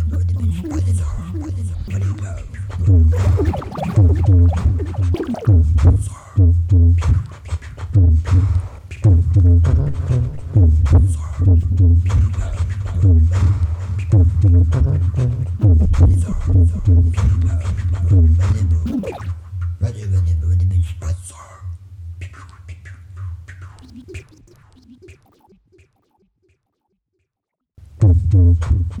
People, people. Mm-hmm.